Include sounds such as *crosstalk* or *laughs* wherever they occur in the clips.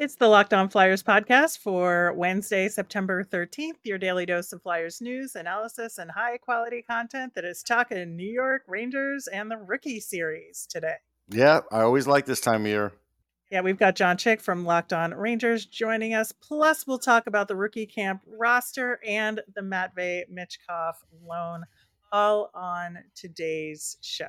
It's the Locked On Flyers podcast for Wednesday, September 13th, your daily dose of Flyers news, analysis, and high quality content that is talking New York Rangers and the rookie series today. Yeah, I always like this time of year. Yeah, we've got Jon Chik from Locked On Rangers joining us. Plus, we'll talk about the rookie camp roster and the Matvey Michkov loan, all on today's show.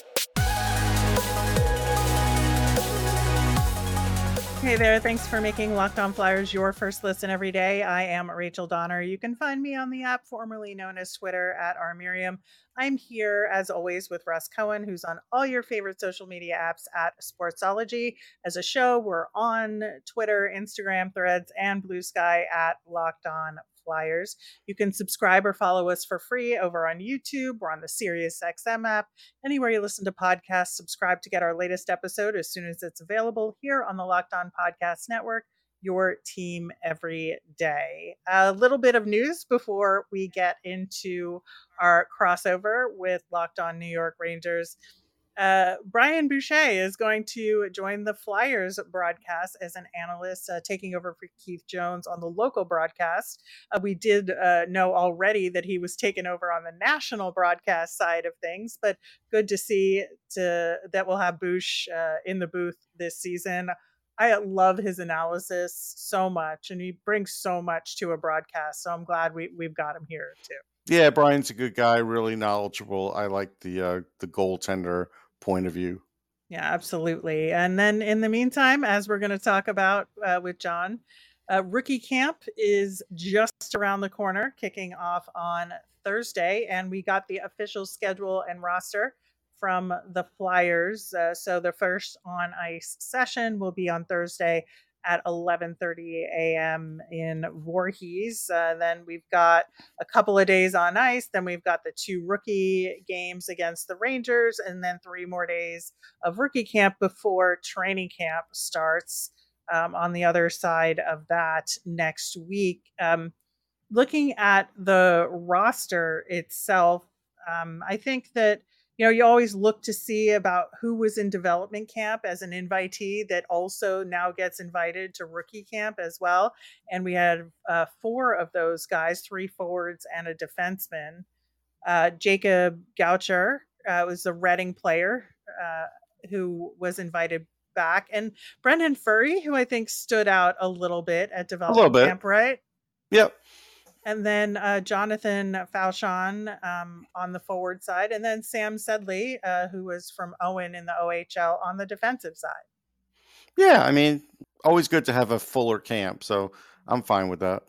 Hey there, thanks for making Locked On Flyers your first listen every day. I am Rachel Donner. You can find me on the app formerly known as Twitter at rmiriam. I'm here as always with Russ Cohen, who's on all your favorite social media apps at Sportsology. As a show, we're on Twitter, Instagram, Threads, and Bluesky at Locked On Flyers. You can subscribe or follow us for free over on YouTube. We're on the SiriusXM app. Anywhere you listen to podcasts, subscribe to get our latest episode as soon as it's available here on the Locked On Podcast Network. Your team every day. A little bit of news before we get into our crossover with Locked On New York Rangers. Uh, Brian Boucher is going to join the Flyers broadcast as an analyst, uh, taking over for Keith Jones on the local broadcast. Uh, we did uh, know already that he was taken over on the national broadcast side of things, but good to see to, that we'll have Bouch uh, in the booth this season. I love his analysis so much, and he brings so much to a broadcast. So I'm glad we, we've got him here too. Yeah, Brian's a good guy, really knowledgeable. I like the uh, the goaltender point of view. Yeah, absolutely. And then in the meantime, as we're going to talk about uh, with John, uh, rookie camp is just around the corner, kicking off on Thursday, and we got the official schedule and roster from the Flyers. Uh, so the first on ice session will be on Thursday at 11:30 a.m. in Voorhees. Uh, then we've got a couple of days on ice. Then we've got the two rookie games against the Rangers, and then three more days of rookie camp before training camp starts. Um, on the other side of that next week, um, looking at the roster itself, um, I think that you know, you always look to see about who was in development camp as an invitee that also now gets invited to rookie camp as well. And we had uh, four of those guys, three forwards and a defenseman. Uh, Jacob Gaucher uh, was a Reading player uh, who was invited back, and Brendan Furry, who I think stood out a little bit at development camp, right? Yep and then uh, Jonathan Fauchon um, on the forward side, and then Sam Sedley, uh, who was from Owen in the OHL on the defensive side. Yeah, I mean, always good to have a fuller camp, so I'm fine with that.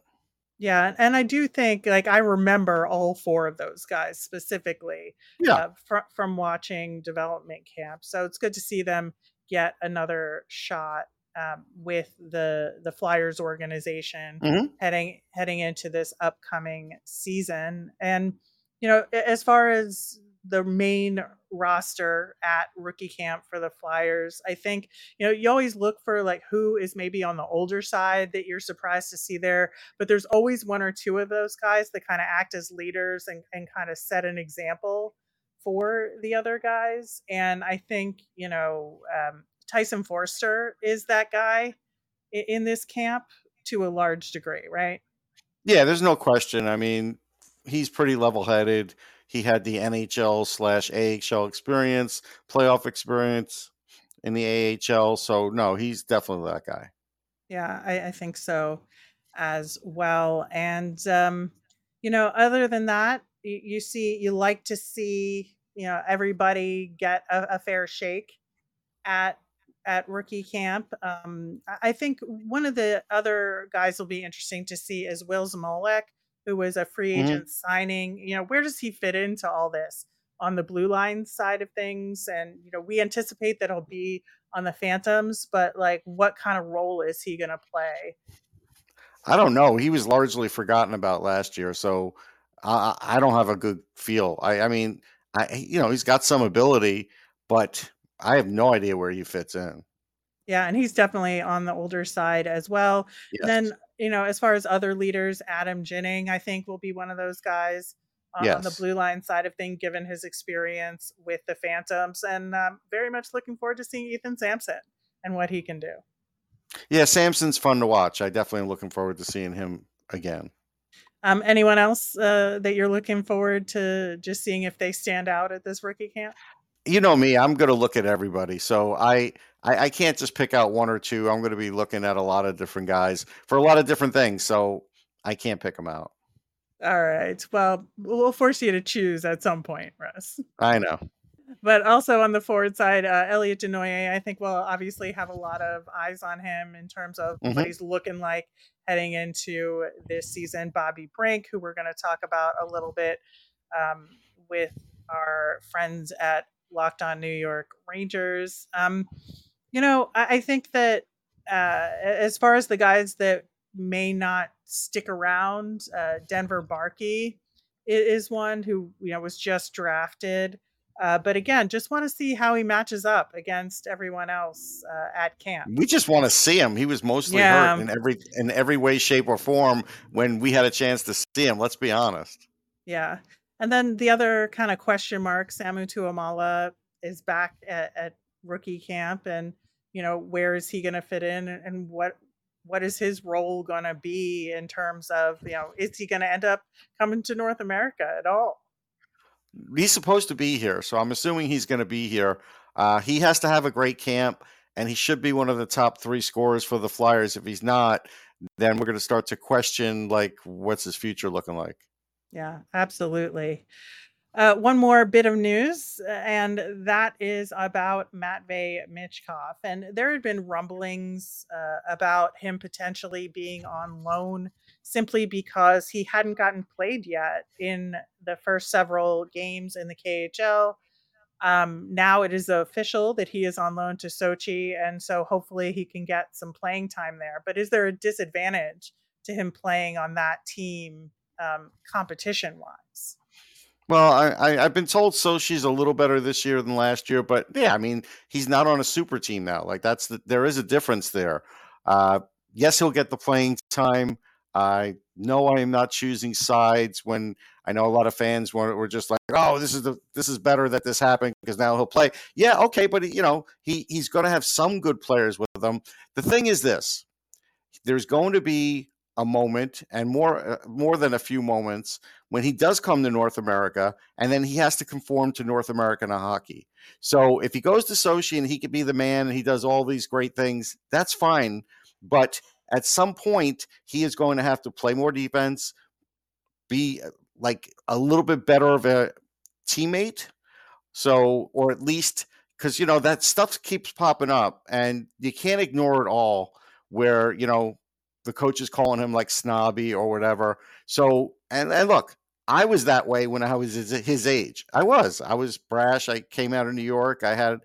Yeah, and I do think like I remember all four of those guys specifically. Yeah, uh, fr- from watching development camp, so it's good to see them get another shot um, with the the Flyers organization mm-hmm. heading heading into this upcoming season. And you know, as far as the main roster at rookie camp for the Flyers, I think you know you always look for like who is maybe on the older side that you're surprised to see there, but there's always one or two of those guys that kind of act as leaders and, and kind of set an example for the other guys. And I think you know um, Tyson Foerster is that guy in this camp to a large degree, right? Yeah, there's no question. I mean, he's pretty level headed. He had the NHL slash AHL experience, playoff experience in the AHL. So, no, he's definitely that guy. Yeah, I, I think so as well. And, um, you know, other than that, you, you, see, you like to see, you know, everybody get a, a fair shake at at rookie camp. Um, I think one of the other guys will be interesting to see is Will Zmolek, who was a free mm-hmm. agent mm-hmm. signing. You know, where does he fit into all this on the blue line side of things? And you know, we anticipate that he'll be on the Phantoms, but like, what kind of role is he going to play? I don't know. He was largely forgotten about last year, so I, I don't have a good feel. I, I mean, I you know, he's got some ability, but I have no idea where he fits in. Yeah, and he's definitely on the older side as well. Yes. Then you know, as far as other leaders, Adam Ginning, I think, will be one of those guys uh, yes. on the blue line side of things, given his experience with the Phantoms. And i um, very much looking forward to seeing Ethan Samson and what he can do. Yeah, Samson's fun to watch. I definitely am looking forward to seeing him again. Um, anyone else uh, that you're looking forward to just seeing if they stand out at this rookie camp? You know me, I'm going to look at everybody. So I, I, I can't just pick out one or two. I'm going to be looking at a lot of different guys for a lot of different things. So I can't pick them out. All right. Well, we'll force you to choose at some point, Russ. I know. But also on the forward side, uh, Elliot Desnoyers, I think will obviously have a lot of eyes on him in terms of mm-hmm. what he's looking like heading into this season. Bobby Brink, who we're going to talk about a little bit um, with our friends at Locked On New York Rangers. Um, you know, I, I think that uh, as far as the guys that may not stick around, uh, Denver Barkey is one who you know was just drafted. Uh, but again, just want to see how he matches up against everyone else uh, at camp. We just want to see him. He was mostly yeah. hurt in every in every way, shape, or form when we had a chance to see him. Let's be honest. Yeah, and then the other kind of question mark: Samu Tuomaala is back at, at rookie camp, and you know where is he going to fit in, and what what is his role going to be in terms of you know is he going to end up coming to North America at all? he's supposed to be here, so I'm assuming he's going to be here. Uh, he has to have a great camp, and he should be one of the top three scorers for the Flyers. If he's not, then we're going to start to question like what's his future looking like. Yeah, absolutely. Uh, one more bit of news, and that is about Matvey Michkov. And there had been rumblings uh, about him potentially being on loan simply because he hadn't gotten played yet in the first several games in the KHL. Um, now it is official that he is on loan to Sochi, and so hopefully he can get some playing time there. But is there a disadvantage to him playing on that team um, competition wise? Well, I, I have been told Sochi's a little better this year than last year, but yeah, I mean he's not on a super team now. Like that's the, there is a difference there. Uh, yes, he'll get the playing time. I know I am not choosing sides when I know a lot of fans were, were just like, "Oh, this is the this is better that this happened because now he'll play." Yeah, okay, but you know he he's going to have some good players with him. The thing is this: there's going to be a moment and more uh, more than a few moments when he does come to North America and then he has to conform to North American hockey. So if he goes to Sochi and he could be the man and he does all these great things, that's fine. But at some point he is going to have to play more defense, be uh, like a little bit better of a teammate. So, or at least because you know that stuff keeps popping up and you can't ignore it all. Where you know the coach is calling him like snobby or whatever. So, and, and look, I was that way when I was his, age. I was. I was brash. I came out of New York. I had.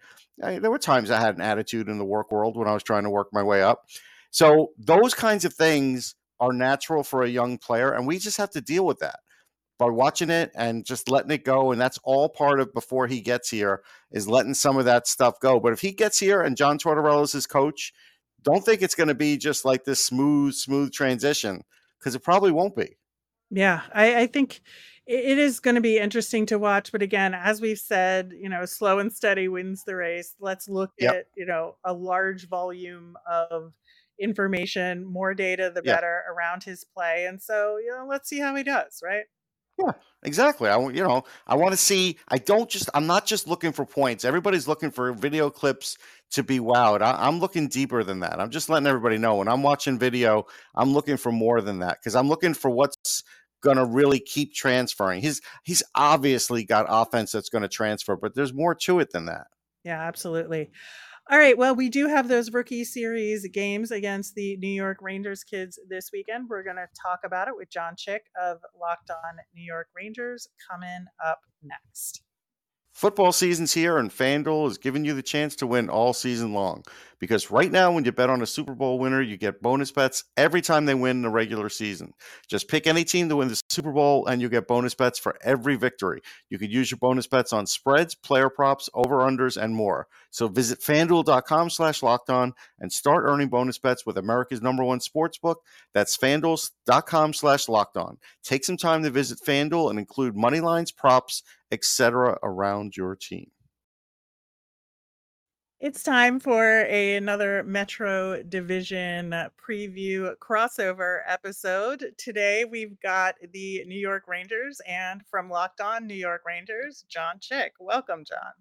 I, there were times I had an attitude in the work world when I was trying to work my way up. So those kinds of things are natural for a young player, and we just have to deal with that by watching it and just letting it go. And that's all part of before he gets here is letting some of that stuff go. But if he gets here and John Tortorella is his coach, don't think it's going to be just like this smooth, smooth transition because it probably won't be. Yeah, I, I think it is going to be interesting to watch. But again, as we've said, you know, slow and steady wins the race. Let's look yep. at, you know, a large volume of information, more data, the yep. better around his play. And so, you know, let's see how he does, right? Yeah, exactly. I want you know I want to see. I don't just. I'm not just looking for points. Everybody's looking for video clips to be wowed. I, am looking deeper than that. I'm just letting everybody know when I'm watching video, I'm looking for more than that because I'm looking for what's going to really keep transferring. He's he's obviously got offense that's going to transfer, but there's more to it than that. Yeah, absolutely. All right. Well, we do have those rookie series games against the New York Rangers kids this weekend. We're going to talk about it with Jon Chik of Locked On New York Rangers coming up next. Football season's here, and FanDuel is giving you the chance to win all season long. Because right now, when you bet on a Super Bowl winner, you get bonus bets every time they win the regular season. Just pick any team to win the Super Bowl, and you get bonus bets for every victory. You could use your bonus bets on spreads, player props, over/unders, and more. So visit FanDuel.com/slash locked on and start earning bonus bets with America's number one sports book. That's FanDuel.com/slash locked on. Take some time to visit FanDuel and include money lines, props etc. around your team. It's time for a, another Metro Division uh, preview crossover episode. Today we've got the New York Rangers and from Locked On New York Rangers, Jon Chik. Welcome, John.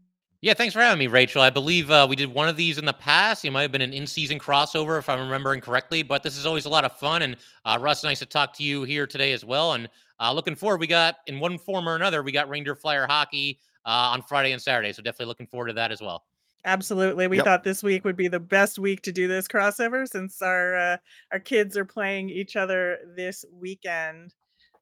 Yeah, thanks for having me, Rachel. I believe uh, we did one of these in the past. It might have been an in-season crossover, if I'm remembering correctly. But this is always a lot of fun, and uh, Russ, nice to talk to you here today as well. And uh, looking forward, we got in one form or another, we got Ranger Flyer hockey uh, on Friday and Saturday. So definitely looking forward to that as well. Absolutely. We yep. thought this week would be the best week to do this crossover since our uh, our kids are playing each other this weekend.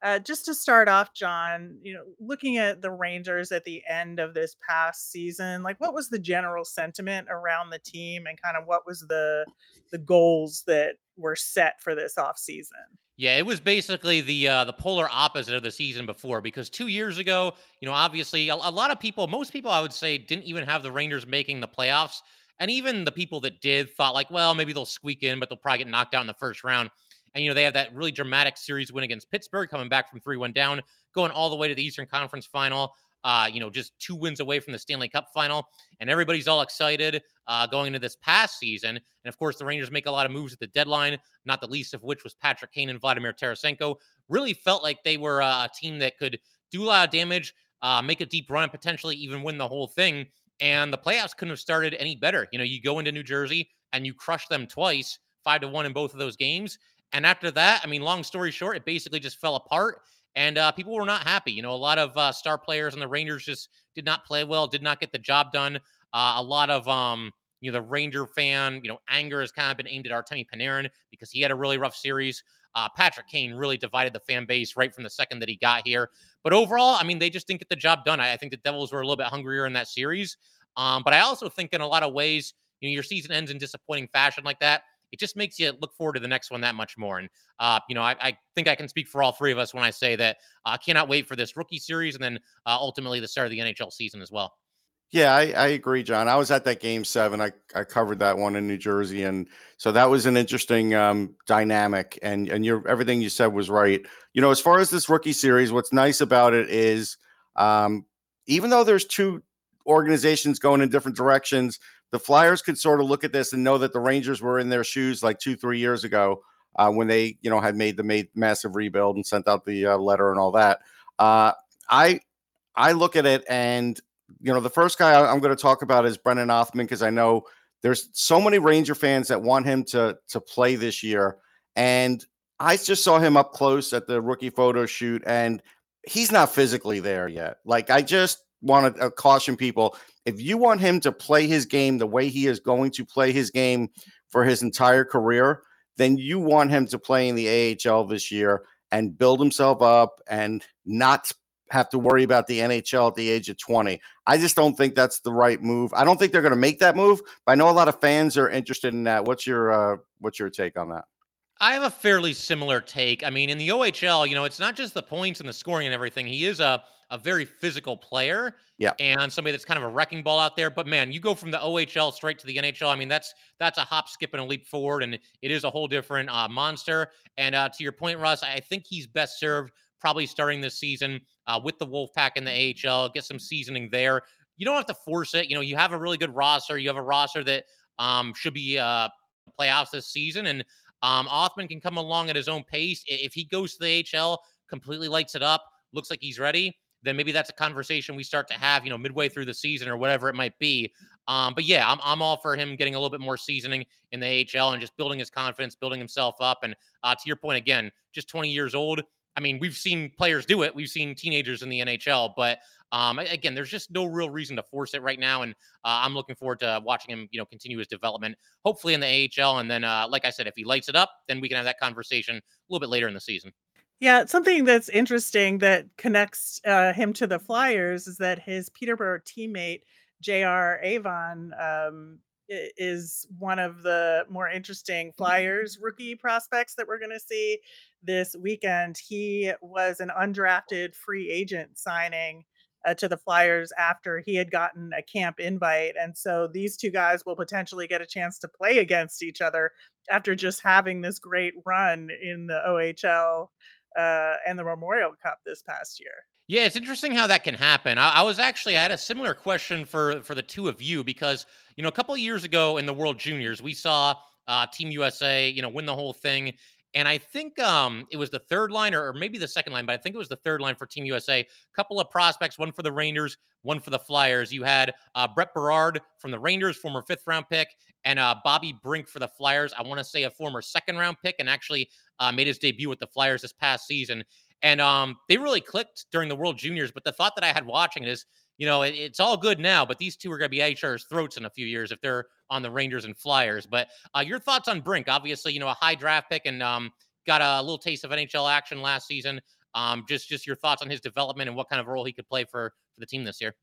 Uh, just to start off, John, you know, looking at the Rangers at the end of this past season, like what was the general sentiment around the team and kind of what was the the goals that were set for this off season? Yeah, it was basically the uh, the polar opposite of the season before because two years ago, you know, obviously a, a, lot of people, most people, I would say, didn't even have the Rangers making the playoffs, and even the people that did thought like, well, maybe they'll squeak in, but they'll probably get knocked out in the first round. And you know, they have that really dramatic series win against Pittsburgh, coming back from three one down, going all the way to the Eastern Conference Final uh, you know, just two wins away from the Stanley Cup final. And everybody's all excited uh, going into this past season. And of course, the Rangers make a lot of moves at the deadline, not the least of which was Patrick Kane and Vladimir Tarasenko. Really felt like they were uh, a team that could do a lot of damage, uh, make a deep run, potentially even win the whole thing. And the playoffs couldn't have started any better. You know, you go into New Jersey and you crush them twice, five to one in both of those games. And after that, I mean, long story short, it basically just fell apart and uh, people were not happy. You know, a lot of uh, star players on the Rangers just did not play well, did not get the job done. Uh, a lot of um, you know the Ranger fan, you know, anger has kind of been aimed at Artemi Panarin because he had a really rough series. Uh, Patrick Kane really divided the fan base right from the second that he got here. But overall, I mean, they just didn't get the job done. I, I think the Devils were a little bit hungrier in that series. Um, but I also think in a lot of ways, you know, your season ends in disappointing fashion like that it just makes you look forward to the next one that much more. And, uh, you know, I, I, think I can speak for all three of us when I say that I uh, cannot wait for this rookie series and then uh, ultimately the start of the NHL season as well. Yeah, I, I, agree, John. I was at that game seven. I, I covered that one in New Jersey, and so that was an interesting um, dynamic. And and your everything you said was right. You know, as far as this rookie series, what's nice about it is, um, even though there's two organizations going in different directions, the Flyers could sort of look at this and know that the Rangers were in their shoes like two, three years ago uh, when they, you know, had made the made massive rebuild and sent out the uh, letter and all that. Uh, I I look at it and you know the first guy I'm going to talk about is Brennan Othmann because I know there's so many Ranger fans that want him to to play this year, and I just saw him up close at the rookie photo shoot, and he's not physically there yet. Like I just want to uh, caution people if you want him to play his game the way he is going to play his game for his entire career, then you want him to play in the AHL this year and build himself up and not have to worry about the NHL at the age of 20. I just don't think that's the right move. I don't think they're going to make that move, but I know a lot of fans are interested in that. What's your uh, what's your take on that? I have a fairly similar take. I mean, in the OHL, you know, it's not just the points and the scoring and everything. He is a a very physical player. Yeah. And somebody that's kind of a wrecking ball out there. But man, you go from the OHL straight to the NHL. I mean, that's that's a hop, skip, and a leap forward, and it is a whole different uh, monster. And uh, to your point, Russ, I think he's best served probably starting this season uh, with the Wolfpack in the AHL. Get some seasoning there. You don't have to force it. You know, you have a really good roster. You have a roster that um, should be uh, playoffs this season, and um, Othmann can come along at his own pace. If he goes to the AHL, completely lights it up, looks like he's ready then maybe that's a conversation we start to have, you know, midway through the season or whatever it might be. Um, but yeah, I'm, I'm all for him getting a little bit more seasoning in the AHL and just building his confidence, building himself up. And uh, to your point again, just 20 years old. I mean, we've seen players do it. We've seen teenagers in the NHL, but um, again, there's just no real reason to force it right now. And uh, I'm looking forward to watching him, you know, continue his development, hopefully in the AHL. And then, uh, like I said, if he lights it up, then we can have that conversation a little bit later in the season. Yeah, something that's interesting that connects uh, him to the Flyers is that his Peterborough teammate J.R. Avon um, is one of the more interesting *laughs* Flyers rookie prospects that we're going to see this weekend. He was an undrafted free agent signing uh, to the Flyers after he had gotten a camp invite. And so these two guys will potentially get a chance to play against each other after just having this great run in the OHL uh, and the Memorial Cup this past year. Yeah, it's interesting how that can happen. I, I, was actually I had a similar question for for the two of you because you know a couple of years ago in the World Juniors we saw uh, Team USA you know win the whole thing, and I think um, it was the third line or, or, maybe the second line, but I think it was the third line for Team USA. A couple of prospects, one for the Rangers, one for the Flyers. You had uh, Brett Berard from the Rangers, former fifth round pick, and uh, Bobby Brink for the Flyers. I want to say a former second round pick, and actually uh, made his debut with the Flyers this past season. And um, they really clicked during the World Juniors. But the thought that I had watching it is, you know, it, it's all good now, but these two are going to be each other's throats in a few years if they're on the Rangers and Flyers. But uh, your thoughts on Brink? Obviously, you know, a high draft pick and um, got a little taste of NHL action last season. Um, just just your thoughts on his development and what kind of role he could play for for the team this year.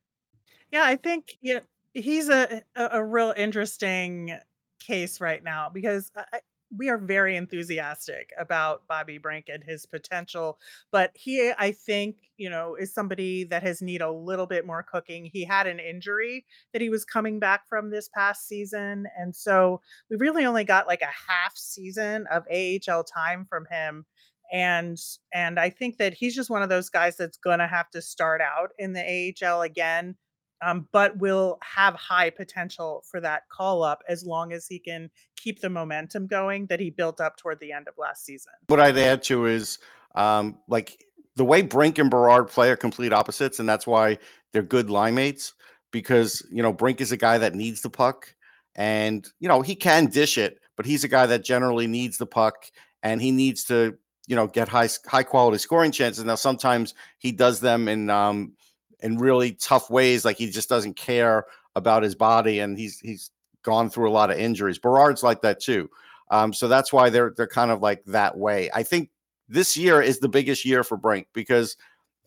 Yeah, I think yeah, he's a, a, real interesting case right now because I, we are very enthusiastic about Bobby Brink and his potential, but he, I think, you know, is somebody that has need a little bit more cooking. He had an injury that he was coming back from this past season, and so we really only got like a half season of AHL time from him. And and I think that he's just one of those guys that's gonna have to start out in the AHL again um, but will have high potential for that call up as long as he can keep the momentum going that he built up toward the end of last season. What I'd add to is um, like the way Brink and Berard play are complete opposites, and that's why they're good line mates because you know Brink is a guy that needs the puck, and you know he can dish it, but he's a guy that generally needs the puck and he needs to you know get high high quality scoring chances. Now sometimes he does them in um, in really tough ways. Like he just doesn't care about his body, and he's he's gone through a lot of injuries. Berard's like that too. Um, so that's why they're they're kind of like that way. I think this year is the biggest year for Brink because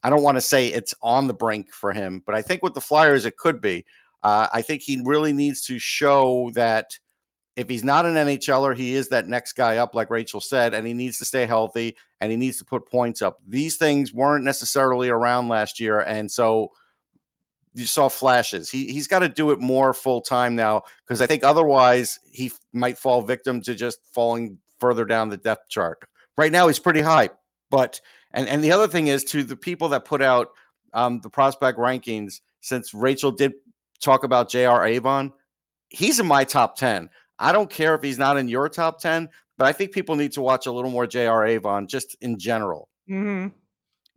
I don't want to say it's on the brink for him, but I think with the Flyers it could be. Uh, I think he really needs to show that if he's not an NHLer, he is that next guy up, like Rachel said, and he needs to stay healthy and he needs to put points up. These things weren't necessarily around last year, and so you saw flashes. He he's got to do it more full time now because I think otherwise he might fall victim to just falling further down the depth chart. Right now he's pretty high, but and and the other thing is to the people that put out um, the prospect rankings. Since Rachel did talk about J.R. Avon, he's in my top ten. I don't care if he's not in your top 10, but I think people need to watch a little more J.R. Avon just in general. Mm-hmm.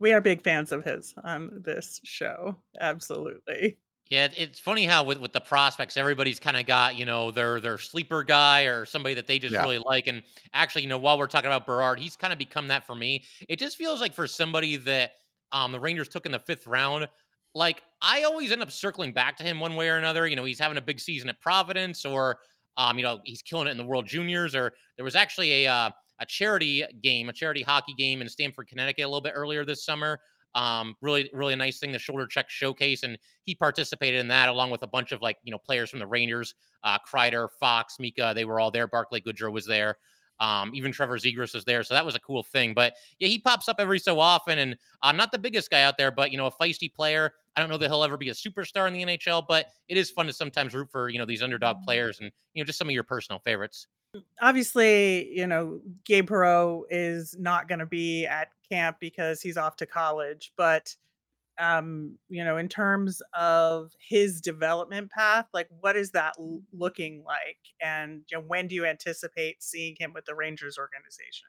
We are big fans of his on this show. Absolutely. Yeah, it's funny how with, with the prospects, everybody's kind of got, you know, their their sleeper guy or somebody that they just yeah. really like. And actually, you know, while we're talking about Berard, he's kind of become that for me. It just feels like for somebody that um the Rangers took in the fifth round, like I always end up circling back to him one way or another. You know, he's having a big season at Providence or um, you know, he's killing it in the World Juniors. Or there was actually a uh, a charity game, a charity hockey game in Stamford, Connecticut, a little bit earlier this summer. Um, really, really nice thing, the shoulder check showcase, and he participated in that along with a bunch of like you know players from the Rangers, uh, Kreider, Fox, Mika. They were all there. Barclay Goodrow was there. Um, even Trevor Zegras was there, so that was a cool thing. But yeah, he pops up every so often, and uh, not the biggest guy out there, but you know, a feisty player. I don't know that he'll ever be a superstar in the NHL, but it is fun to sometimes root for you know these underdog mm. players and you know just some of your personal favorites. Obviously, you know Gabe Perreault is not going to be at camp because he's off to college, but um you know in terms of his development path like what is that l- looking like and you know, when do you anticipate seeing him with the rangers organization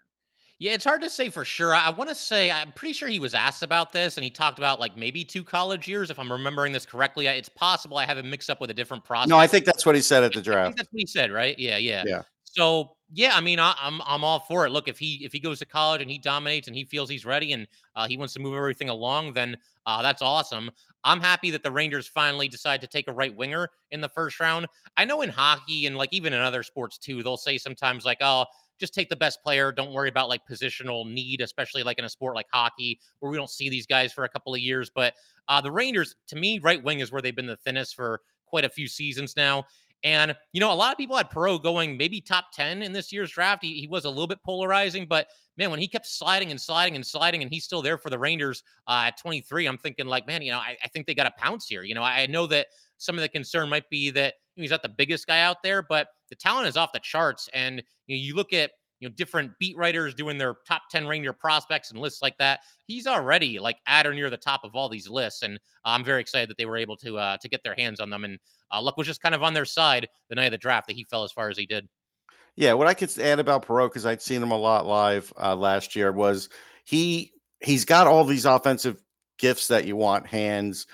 yeah, it's hard to say for sure. I want to say I'm pretty sure he was asked about this, and he talked about like maybe two college years, if I'm remembering this correctly. It's possible I have it mixed up with a different process. No, I think that's what he said at the draft. that's what he said, right? Yeah, yeah, yeah. So yeah, I mean, I, am I'm, I'm all for it. Look, if he if he goes to college and he dominates and he feels he's ready and uh, he wants to move everything along, then uh, that's awesome. I'm happy that the Rangers finally decide to take a right winger in the first round. I know in hockey and like even in other sports too, they'll say sometimes like, oh just take the best player. Don't worry about like positional need, especially like in a sport like hockey where we don't see these guys for a couple of years. But uh, the Rangers, to me, right wing is where they've been the thinnest for quite a few seasons now. And, you know, a lot of people had Perreault going maybe top 10 in this year's draft. He, he was a little bit polarizing, but man, when he kept sliding and sliding and sliding and he's still there for the Rangers uh, at 23, I'm thinking, like, man, you know, I, I think they got a pounce here. You know, I know that some of the concern might be that he's not the biggest guy out there, but the talent is off the charts. And you, know, you look at, you know, different beat writers doing their top 10 Ranger prospects and lists like that. He's already like at or near the top of all these lists. And I'm very excited that they were able to uh, to get their hands on them. And uh, luck was just kind of on their side the night of the draft that he fell as far as he did. Yeah, what I could add about Perreault because I'd seen him a lot live uh, last year was he he's got all these offensive gifts that you want: hands,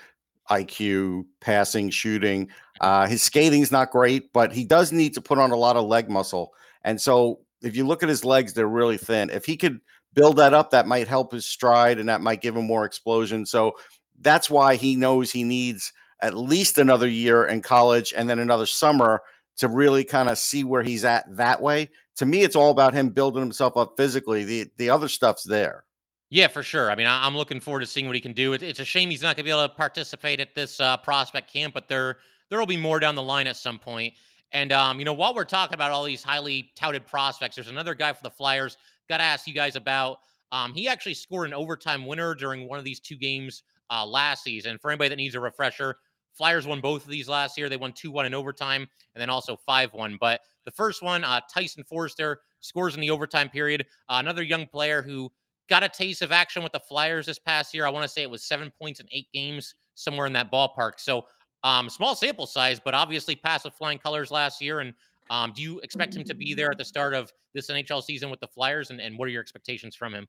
IQ, passing, shooting. Uh, his skating's not great, but he does need to put on a lot of leg muscle. And so, if you look at his legs, they're really thin. If he could build that up, that might help his stride and that might give him more explosion. So that's why he knows he needs at least another year in college and then another summer to really kind of see where he's at that way. To me, it's all about him building himself up physically. The the other stuff's there. Yeah, for sure. I mean, I, am looking forward to seeing what he can do. It, it's a shame he's not going to be able to participate at this uh, prospect camp, but there there will be more down the line at some point. And um, you know, while we're talking about all these highly touted prospects, there's another guy for the Flyers. Got to ask you guys about. Um, he actually scored an overtime winner during one of these two games uh, last season. For anybody that needs a refresher, Flyers won both of these last year. They won 2 1 in overtime and then also 5 1. But the first one, uh, Tyson Foerster scores in the overtime period. Uh, another young player who got a taste of action with the Flyers this past year. I want to say it was seven points in eight games, somewhere in that ballpark. So, um, small sample size, but obviously passed flying colors last year. And um, do you expect him to be there at the start of this NHL season with the Flyers? And, and what are your expectations from him?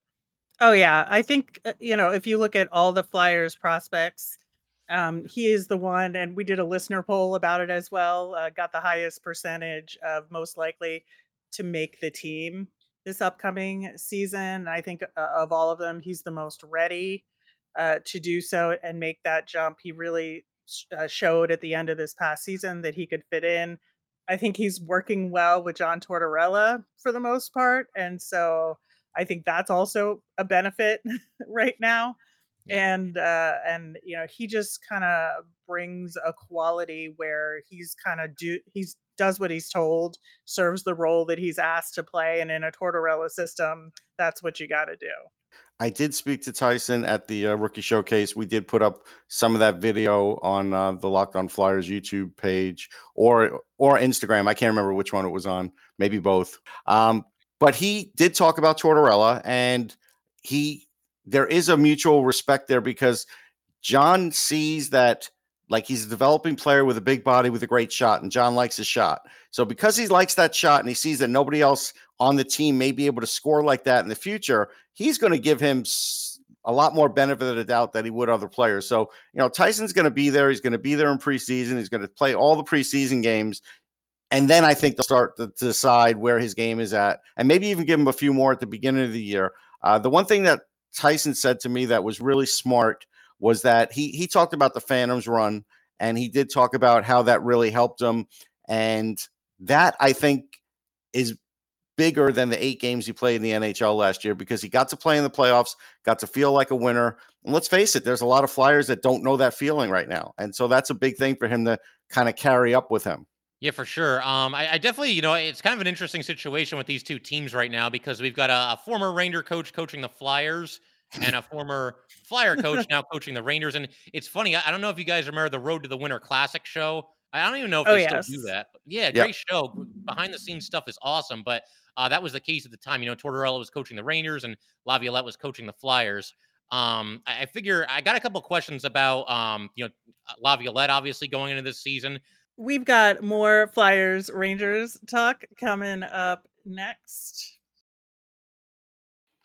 Oh, yeah. I think, uh, you know, if you look at all the Flyers prospects, um, he is the one, and we did a listener poll about it as well. Uh, got the highest percentage of most likely to make the team this upcoming season. I think uh, of all of them, he's the most ready uh, to do so and make that jump. He really uh, showed at the end of this past season that he could fit in. I think he's working well with John Tortorella for the most part, and so I think that's also a benefit *laughs* right now. And uh and you know he just kind of brings a quality where he's kind of do he's does what he's told serves the role that he's asked to play and in a tortorella system that's what you got to do I did speak to Tyson at the uh, rookie showcase. We did put up some of that video on uh, the Locked On Flyers YouTube page or or Instagram. I can't remember which one it was on. Maybe both. Um, but he did talk about Tortorella, and he there is a mutual respect there because John sees that like he's a developing player with a big body with a great shot, and John likes his shot. So because he likes that shot and he sees that nobody else on the team may be able to score like that in the future, he's going to give him a lot more benefit of the doubt that he would other players. So you know Tyson's going to be there. He's going to be there in preseason. He's going to play all the preseason games. And then I think they'll start to decide where his game is at, and maybe even give him a few more at the beginning of the year. Uh, the one thing that Tyson said to me that was really smart was that he he talked about the Phantoms run and he did talk about how that really helped him and that I think is bigger than the eight games he played in the NHL last year because he got to play in the playoffs, got to feel like a winner. And let's face it, there's a lot of Flyers that don't know that feeling right now. And so that's a big thing for him to kind of carry up with him. Yeah, for sure. Um, I, I, definitely, you know, it's kind of an interesting situation with these two teams right now because we've got a, a former Ranger coach coaching the Flyers and a former Flyer coach now coaching the Rangers. And it's funny, I, don't know if you guys remember the Road to the Winter Classic show. I don't even know if oh, they yes. still do that. Yeah, great yep. show. Behind the scenes stuff is awesome, but uh, that was the case at the time. You know, Tortorella was coaching the Rangers and Laviolette was coaching the Flyers. Um, I, I figure I got a couple questions about um, you know, Laviolette obviously going into this season. We've got more Flyers Rangers talk coming up next.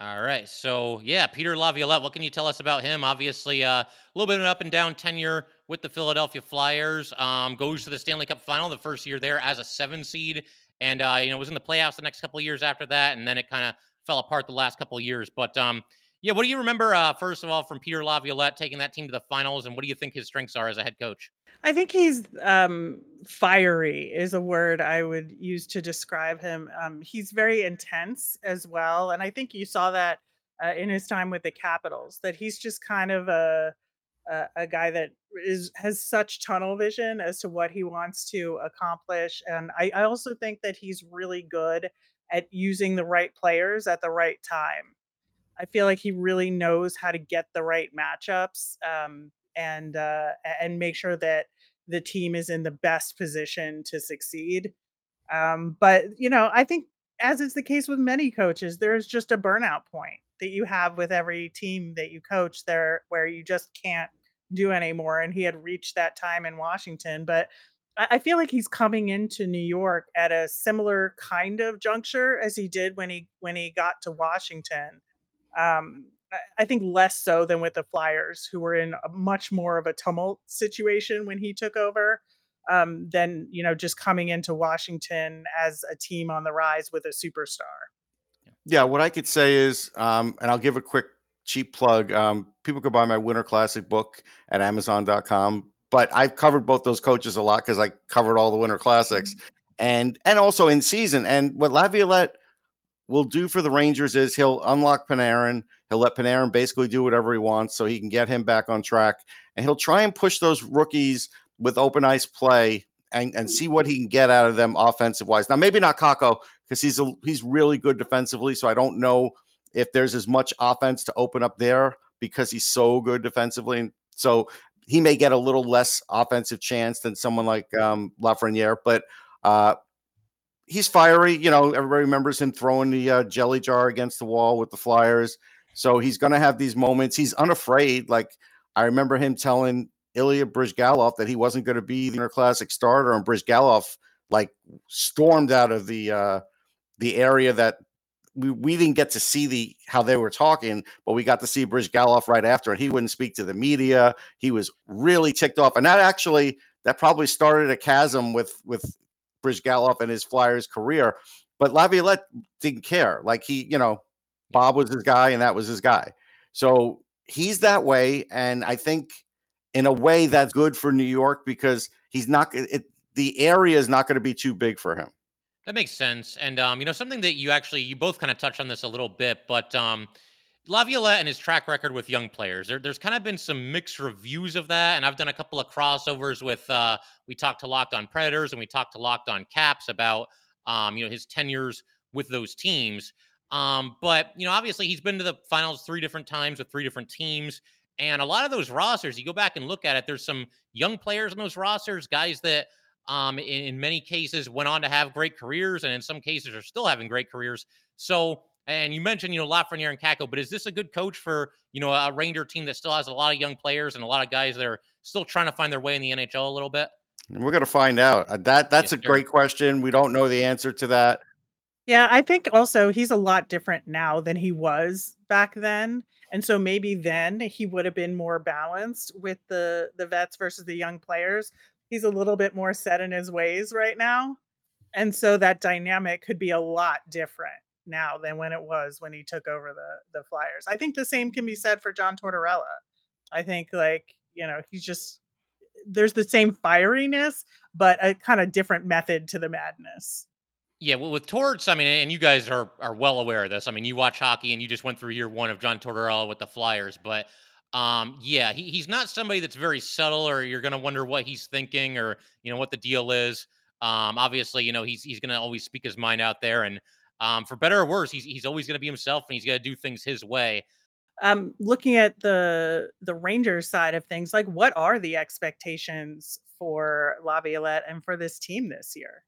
All right. So, yeah, Peter Laviolette, what can you tell us about him? Obviously, uh, a little bit of an up and down tenure with the Philadelphia Flyers. Um, goes to the Stanley Cup final the first year there as a seven seed. And, uh, you know, was in the playoffs the next couple of years after that. And then it kind of fell apart the last couple of years. But, um, Yeah, what do you remember, uh, first of all, from Peter Laviolette taking that team to the finals, and what do you think his strengths are as a head coach? I think he's um, fiery is a word I would use to describe him. Um, he's very intense as well, and I think you saw that uh, in his time with the Capitals. That he's just kind of a a, a guy that is has such tunnel vision as to what he wants to accomplish, and I, I also think that he's really good at using the right players at the right time. I feel like he really knows how to get the right matchups um, and uh, and make sure that the team is in the best position to succeed. Um, but you know, I think as is the case with many coaches, there's just a burnout point that you have with every team that you coach there where you just can't do anymore. And he had reached that time in Washington, but I I feel like he's coming into New York at a similar kind of juncture as he did when he when he got to Washington. Um, I think less so than with the Flyers, who were in a much more of a tumult situation when he took over, um, than you know just coming into Washington as a team on the rise with a superstar. Yeah, what I could say is, um, and I'll give a quick cheap plug. Um, people could buy my Winter Classic book at Amazon.com. But I've covered both those coaches a lot because I covered all the Winter Classics and and also in season. And what Laviolette will do for the Rangers is he'll unlock Panarin. He'll let Panarin basically do whatever he wants so he can get him back on track. And he'll try and push those rookies with open ice play and, and see what he can get out of them offensive wise. Now, maybe not Kakko because he's a, he's really good defensively. So I don't know if there's as much offense to open up there because he's so good defensively. And so he may get a little less offensive chance than someone like um, Lafreniere, but uh, he's fiery. You know, everybody remembers him throwing the uh, jelly jar against the wall with the Flyers. So he's going to have these moments. He's unafraid. Like I remember him telling Ilya Bryzgalov that he wasn't going to be the Classic starter, and Bryzgalov like stormed out of the uh, the area that we, we didn't get to see the how they were talking, but we got to see Bryzgalov right after, and he wouldn't speak to the media. He was really ticked off, and that actually that probably started a chasm with with Bryzgalov and his Flyers career. But Laviolette didn't care. Like he, you know, Bob was his guy, and that was his guy. So he's that way, and I think in a way that's good for New York because he's not it, the area is not going to be too big for him. That makes sense. And um, you know, something that you actually you both kind of touched on this a little bit, but um Laviolette and his track record with young players. There, there's kind of been some mixed reviews of that, and I've done a couple of crossovers with. Uh, we talked to Locked On Predators and we talked to Locked On Caps about, um, you know, his tenures with those teams. Um, but you know, obviously, he's been to the finals three different times with three different teams, and a lot of those rosters, you go back and look at it. There's some young players in those rosters, guys that um, in, in, many cases went on to have great careers, and in some cases are still having great careers. So, and you mentioned, you know, Lafreniere and Kakko, but is this a good coach for, you know, a Ranger team that still has a lot of young players and a lot of guys that are still trying to find their way in the NHL a little bit? We're going to find out. Uh, that that's a great question. We don't know the answer to that. Yeah, I think also he's a lot different now than he was back then. And so maybe then he would have been more balanced with the the vets versus the young players he's a little bit more set in his ways right now. And so that dynamic could be a lot different now than when it was when he took over the the Flyers. I think the same can be said for John Tortorella. I think like, you know, he's just there's the same fieriness, but a kind of different method to the madness. Yeah, well, with Torts, I mean, and you guys are are well aware of this. I mean, you watch hockey and you just went through year one of John Tortorella with the Flyers, but um, yeah, he, he's not somebody that's very subtle, or you're gonna wonder what he's thinking, or you know what the deal is. Um, obviously, you know he's he's gonna always speak his mind out there, and um, for better or worse, he's he's always gonna be himself, and he's gonna do things his way. Um, looking at the the Rangers side of things, like what are the expectations for Laviolette and for this team this year?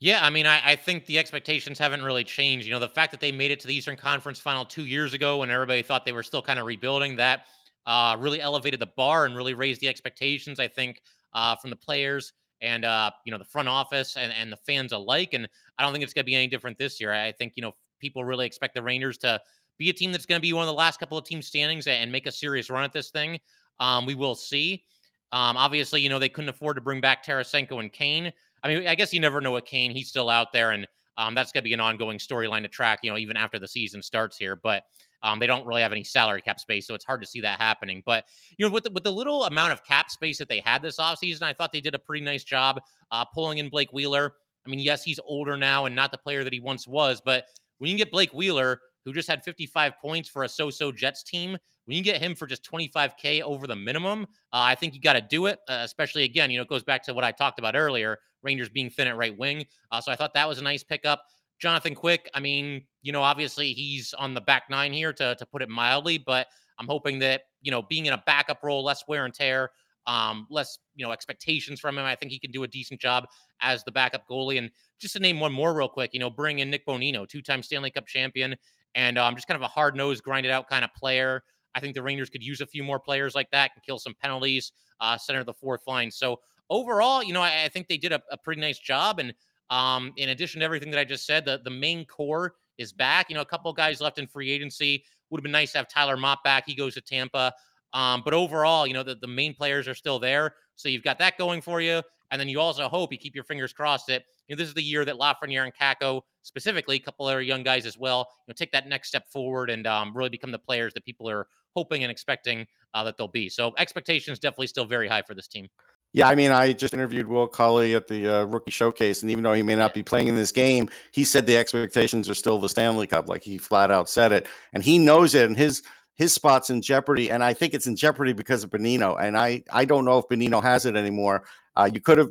Yeah, I mean, I, I, think the expectations haven't really changed. You know, the fact that they made it to the Eastern Conference Final two years ago, when everybody thought they were still kind of rebuilding, that uh, really elevated the bar and really raised the expectations. I think uh, from the players and uh, you know the front office and, and the fans alike. And I don't think it's going to be any different this year. I think you know people really expect the Rangers to be a team that's going to be one of the last couple of team standings and make a serious run at this thing. Um, we will see. Um, obviously, you know they couldn't afford to bring back Tarasenko and Kane. I mean, I guess you never know what Kane. He's still out there, and um, that's going to be an ongoing storyline to track. You know, even after the season starts here. But Um, they don't really have any salary cap space, so it's hard to see that happening. But you know, with the, with the little amount of cap space that they had this offseason, I thought they did a pretty nice job uh, pulling in Blake Wheeler. I mean, yes, he's older now and not the player that he once was, but when you get Blake Wheeler, who just had 55 points for a so-so Jets team, when you get him for just 25k over the minimum, uh, I think you got to do it. Uh, especially again, you know, it goes back to what I talked about earlier. Rangers being thin at right wing, uh, so I thought that was a nice pickup. Jonathan Quick, I mean, you know, obviously he's on the back nine here to to put it mildly, but I'm hoping that you know, being in a backup role, less wear and tear, um, less you know expectations from him. I think he can do a decent job as the backup goalie. And just to name one more real quick, you know, bring in Nick Bonino, two-time Stanley Cup champion, and um, just kind of a hard-nosed, grinded out kind of player. I think the Rangers could use a few more players like that, can kill some penalties, uh, center the fourth line. So overall, you know, I, I think they did a, a, pretty nice job. And um, in addition to everything that I just said, the, the main core is back. You know, a couple guys left in free agency. Would have been nice to have Tyler Motte back. He goes to Tampa. Um, but overall, you know, the, the main players are still there. So you've got that going for you. And then you also hope you keep your fingers crossed that you know this is the year that Lafreniere and Kakko, specifically, a couple other young guys as well, you know, take that next step forward and um, really become the players that people are hoping and expecting uh, that they'll be. So expectations definitely still very high for this team. Yeah, I mean, I just interviewed Will Cuylle at the uh, rookie showcase, and even though he may not be playing in this game, he said the expectations are still the Stanley Cup. Like he flat out said it, and he knows it. And his his spot's in jeopardy, and I think it's in jeopardy because of Bonino. And I I don't know if Bonino has it anymore. Uh, you could have,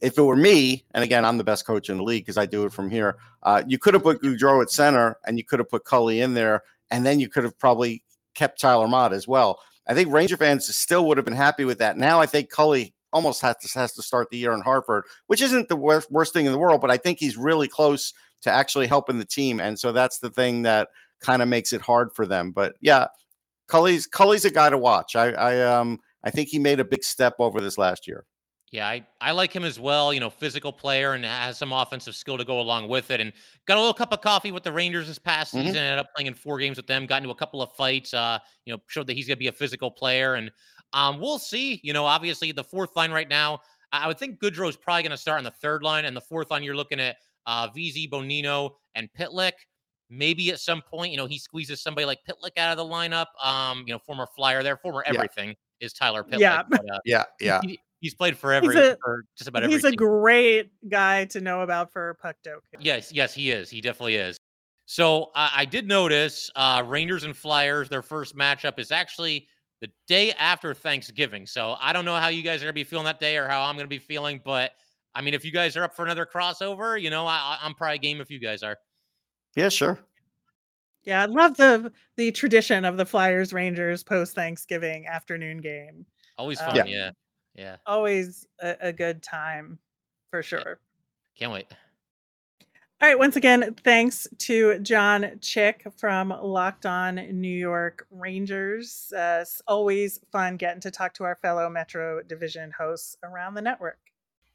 if it were me, and again, I'm the best coach in the league because I do it from here. Uh, you could have put Goodrow at center, and you could have put Cuylle in there, and then you could have probably kept Tyler Motte as well. I think Ranger fans still would have been happy with that. Now I think Cuylle almost has to, has to start the year in Hartford, which isn't the worst, worst thing in the world, but I think he's really close to actually helping the team. And so that's the thing that kind of makes it hard for them. But yeah, Cuylle's Cuylle's a guy to watch. I, I um I think he made a big step over this last year. Yeah, I, I like him as well. You know, physical player and has some offensive skill to go along with it. And got a little cup of coffee with the Rangers this past mm-hmm. season. Ended up playing in four games with them. Got into a couple of fights. Uh, you know, showed that he's gonna be a physical player. And um, we'll see. You know, obviously the fourth line right now. I would think Goodrow is probably gonna start on the third line, and the fourth line you're looking at uh, Vesey, Bonino, and Pitlick. Maybe at some point, you know, he squeezes somebody like Pitlick out of the lineup. Um, you know, former flyer there, former everything yeah. is Tyler Pitlick. Yeah, but, uh, yeah, yeah. He, he's played for every a, for just about every. He's team. a great guy to know about for Puckdoku. Yes, yes, he is. He definitely is. So uh, I did notice uh, Rangers and Flyers. Their first matchup is actually the day after Thanksgiving. So I don't know how you guys are gonna be feeling that day or how I'm gonna be feeling, but I mean, if you guys are up for another crossover, you know, I, I'm probably game if you guys are. Yeah, sure. Yeah, I love the the tradition of the Flyers Rangers post Thanksgiving afternoon game. Always fun, um, yeah. Yeah. Always a, a good time for sure. Can't wait. All right. Once again, thanks to Jon Chik from Locked On New York Rangers. Uh, it's always fun getting to talk to our fellow Metro Division hosts around the network.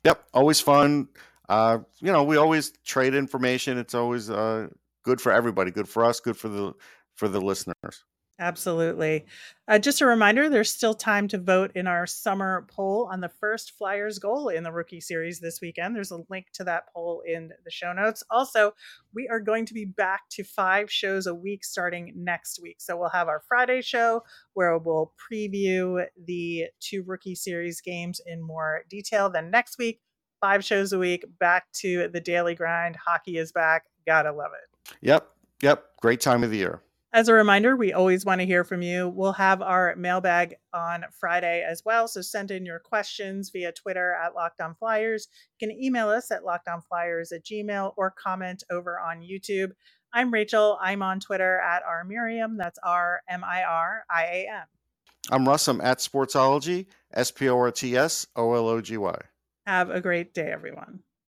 Yep. Always fun. Uh, you know, we always trade information. It's always uh, good for everybody. Good for us. Good for the for the listeners. Absolutely. Uh, just a reminder there's still time to vote in our summer poll on the first Flyers goal in the rookie series this weekend. There's a link to that poll in the show notes. Also, we are going to be back to five shows a week starting next week. So we'll have our Friday show where we'll preview the two rookie series games in more detail. Then next week, five shows a week, back to the daily grind. Hockey is back. Gotta love it. Yep. Yep. Great time of the year. As a reminder, we always want to hear from you. We'll have our mailbag on Friday as well. So send in your questions via Twitter at Locked On Flyers. You can email us at lockedonflyers at gmail or comment over on YouTube. I'm Rachel. I'm on Twitter at R Miriam. That's R M I R I A M. I'm Russ. I'm at Sportsology, S P O R T S O L O G Y. Have a great day, everyone.